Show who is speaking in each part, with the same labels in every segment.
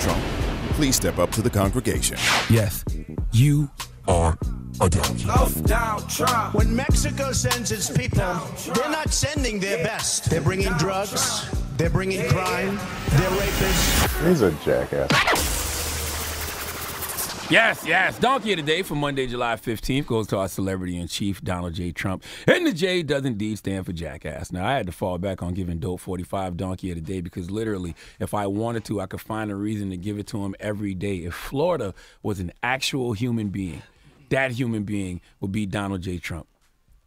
Speaker 1: Trump, please step up to the congregation.
Speaker 2: Yes, you are a donkey.
Speaker 3: When Mexico sends its people, they're not sending their best. They're bringing drugs, they're bringing crime, they're rapists.
Speaker 4: He's a jackass.
Speaker 2: Yes, yes. Donkey of the Day for Monday, July 15th goes to our celebrity in chief, Donald J. Trump. And the J does indeed stand for jackass. Now, I had to fall back on giving Dope 45 Donkey of the Day because literally, if I wanted to, I could find a reason to give it to him every day. If Florida was an actual human being, that human being would be Donald J. Trump.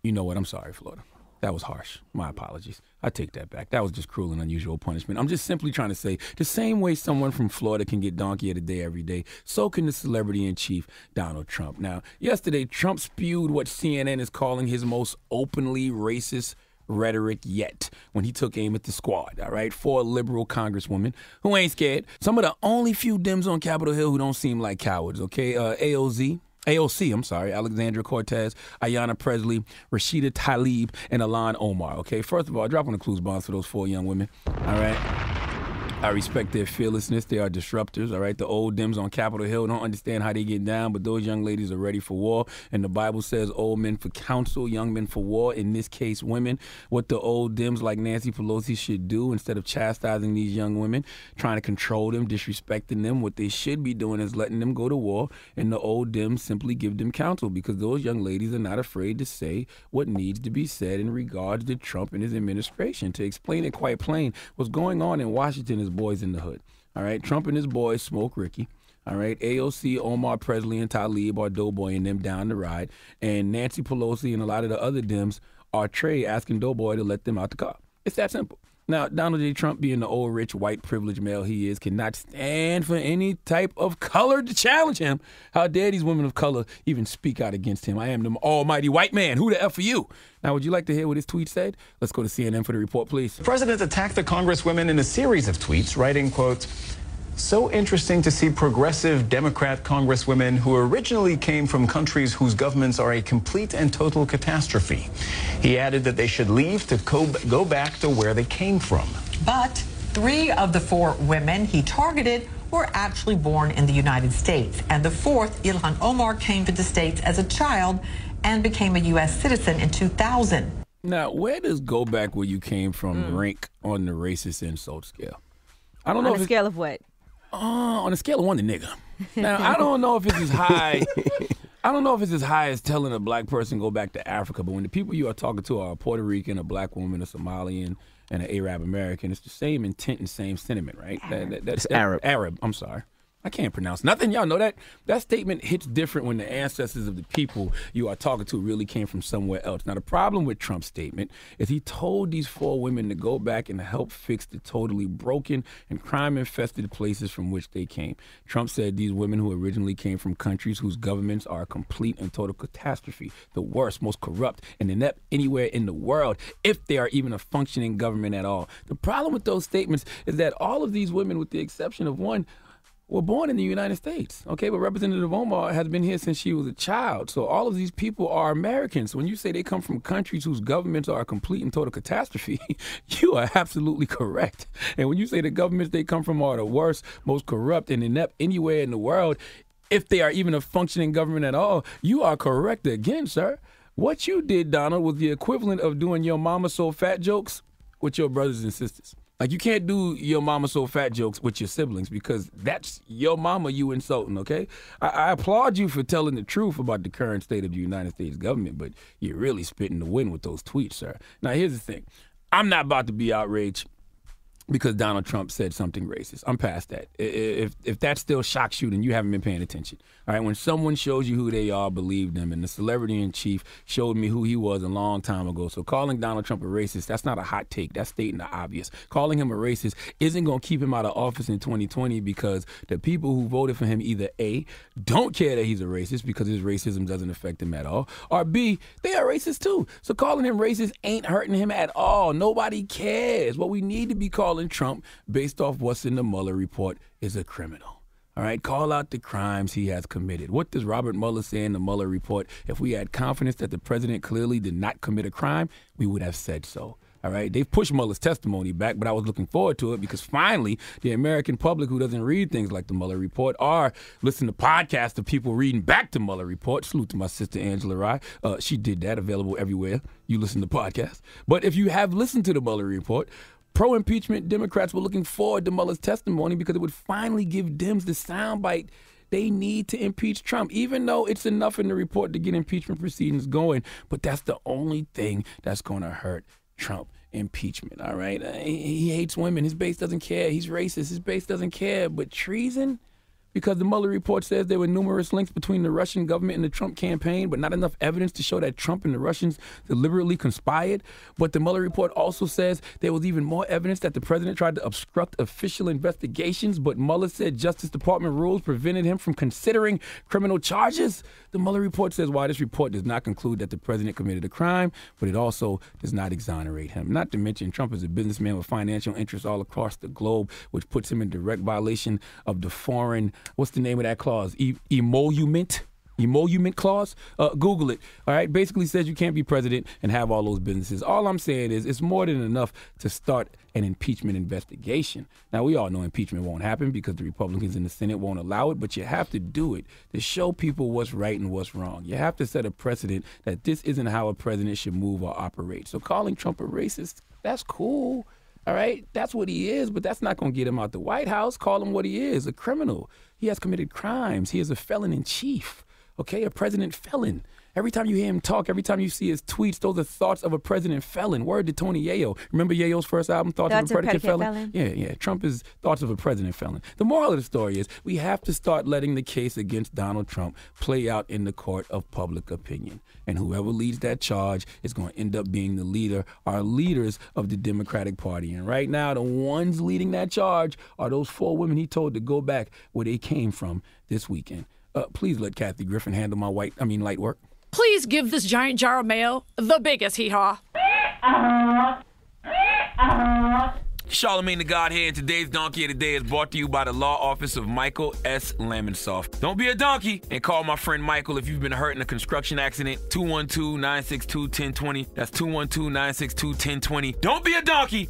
Speaker 2: You know what? I'm sorry, Florida. That was harsh. My apologies. I take that back. That was just cruel and unusual punishment. I'm just simply trying to say the same way someone from Florida can get donkey of the day every day, so can the celebrity in chief, Donald Trump. Now, yesterday, Trump spewed what CNN is calling his most openly racist rhetoric yet when he took aim at the squad, all right? Four liberal congresswomen who ain't scared. Some of the only few Dems on Capitol Hill who don't seem like cowards, okay? Uh, AOZ, AOC, I'm sorry, Alexandra Cortez, Ayanna Pressley, Rashida Tlaib, and Ilhan Omar. Okay, first of all, drop on the clues bombs for those four young women. All right. I respect their fearlessness. They are disruptors, all right? The old Dems on Capitol Hill don't understand how they get down, but those young ladies are ready for war. And the Bible says old men for counsel, young men for war, in this case, women. What the old Dems like Nancy Pelosi should do instead of chastising these young women, trying to control them, disrespecting them, what they should be doing is letting them go to war. And the old Dems simply give them counsel because those young ladies are not afraid to say what needs to be said in regards to Trump and his administration. To explain it quite plain, what's going on in Washington is Boyz n the Hood. All right, Trump and his boys smoke Ricky. All right, AOC, Omar Pressley, and Tlaib are Doughboy and them down the ride, and Nancy Pelosi and a lot of the other Dems are Trey asking Doughboy to let them out the car. It's that simple. Now, Donald J. Trump, being the old, rich, white, privileged male he is, cannot stand for any type of color to challenge him. How dare these women of color even speak out against him? I am the almighty white man. Who the F are you? Now, would you like to hear what his tweet said? Let's go to CNN for the report, please.
Speaker 4: The president attacked the congresswomen in a series of tweets, writing, quote, so interesting to see progressive Democrat congresswomen who originally came from countries whose governments are a complete and total catastrophe. He added that they should leave to go back to where they came from.
Speaker 5: But three of the four women he targeted were actually born in the United States. And the fourth, Ilhan Omar, came to the States as a child and became a U.S. citizen in 2000.
Speaker 2: Now, where does go back where you came from mm. rank on the racist insult scale?
Speaker 6: I don't know. On a scale of what?
Speaker 2: Uh, on a scale of one to nigga. Now I don't know if it's as high. I don't know if it's as high as telling a black person go back to Africa, but when the people you are talking to are a Puerto Rican, a black woman, a Somalian, and an Arab American, it's the same intent and same sentiment, right?
Speaker 6: Arab.
Speaker 2: That, that,
Speaker 6: that, that, Arab.
Speaker 2: Arab. I'm sorry. I can't pronounce nothing. Y'all know that that statement hits different when the ancestors of the people you are talking to really came from somewhere else. Now the problem with Trump's statement is he told these four women to go back and help fix the totally broken and crime-infested places from which they came. Trump said these women who originally came from countries whose governments are a complete and total catastrophe, the worst, most corrupt, and inept anywhere in the world, if they are even a functioning government at all. The problem with those statements is that all of these women, with the exception of one, were born in the United States. Okay, but Representative Omar has been here since she was a child. So all of these people are Americans. When you say they come from countries whose governments are a complete and total catastrophe, you are absolutely correct. And when you say the governments they come from are the worst, most corrupt, and inept anywhere in the world, if they are even a functioning government at all, you are correct again, sir. What you did, Donald, was the equivalent of doing your mama so fat jokes with your brothers and sisters. Like you can't do your mama so fat jokes with your siblings because that's your mama you insulting. Okay, I, I, applaud you for telling the truth about the current state of the United States government, but you're really spitting the wind with those tweets, sir. Now here's the thing: I'm not about to be outraged because Donald Trump said something racist. I'm past that. If if that still shocks you, then you haven't been paying attention. All right, when someone shows you who they are, believe them. And the celebrity in chief showed me who he was a long time ago. So calling Donald Trump a racist, that's not a hot take. That's stating the obvious. Calling him a racist isn't going to keep him out of office in 2020 because the people who voted for him either A, don't care that he's a racist because his racism doesn't affect him at all, or B, they are racist too. So calling him racist ain't hurting him at all. Nobody cares. What we need to be calling calling Trump, based off what's in the Mueller report, is a criminal. All right, call out the crimes he has committed. What does Robert Mueller say in the Mueller report? If we had confidence that the president clearly did not commit a crime, we would have said so. All right, they've pushed Mueller's testimony back, but I was looking forward to it because finally, the American public who doesn't read things like the Mueller report or listen to podcasts of people reading back the Mueller report. Salute to my sister Angela Rye. Uh, she did that, available everywhere you listen to podcasts. But if you have listened to the Mueller report, Pro impeachment Democrats were looking forward to Mueller's testimony because it would finally give Dems the soundbite they need to impeach Trump, even though it's enough in the report to get impeachment proceedings going. But that's the only thing that's going to hurt Trump impeachment. All right. Uh, he, he hates women. His base doesn't care. He's racist. His base doesn't care. But treason? Because the Mueller report says there were numerous links between the Russian government and the Trump campaign, but not enough evidence to show that Trump and the Russians deliberately conspired. But the Mueller report also says there was even more evidence that the president tried to obstruct official investigations, but Mueller said Justice Department rules prevented him from considering criminal charges. The Mueller report says while this report does not conclude that the president committed a crime, but it also does not exonerate him. Not to mention, Trump is a businessman with financial interests all across the globe, which puts him in direct violation of the foreign what's the name of that clause? E- emolument emolument clause. Uh, Google it. All right, basically says you can't be president and have all those businesses. All I'm saying is it's more than enough to start an impeachment investigation. Now we all know impeachment won't happen because the Republicans in the Senate won't allow it, but you have to do it to show people what's right and what's wrong. You have to set a precedent that this isn't how a president should move or operate. So calling Trump a racist, that's cool. All right, that's what he is, but that's not going to get him out the White House. Call him what he is a criminal. He has committed crimes. He is a felon in chief, okay, a president felon. Every time you hear him talk, every time you see his tweets, those are thoughts of a president felon. Word to Tony Yayo. Remember Yayo's first album, Thoughts,
Speaker 6: Thoughts
Speaker 2: of a Predicate felon?
Speaker 6: Felon?
Speaker 2: Yeah, yeah. Trump is thoughts of a president felon. The moral of the story is we have to start letting the case against Donald Trump play out in the court of public opinion. And whoever leads that charge is going to end up being the leader, our leaders of the Democratic Party. And right now, the ones leading that charge are those four women he told to go back where they came from this weekend. Uh, please let Kathy Griffin handle my white, I mean, light work.
Speaker 7: Please give this giant jar of mayo the biggest hee haw.
Speaker 2: Charlamagne tha God here, and today's Donkey of the Day is brought to you by the Law Office of Michael S. Lamonsoff. Don't be a donkey and call my friend Michael if you've been hurt in a construction accident. 212 962 1020. That's 212 962 1020. Don't be a donkey.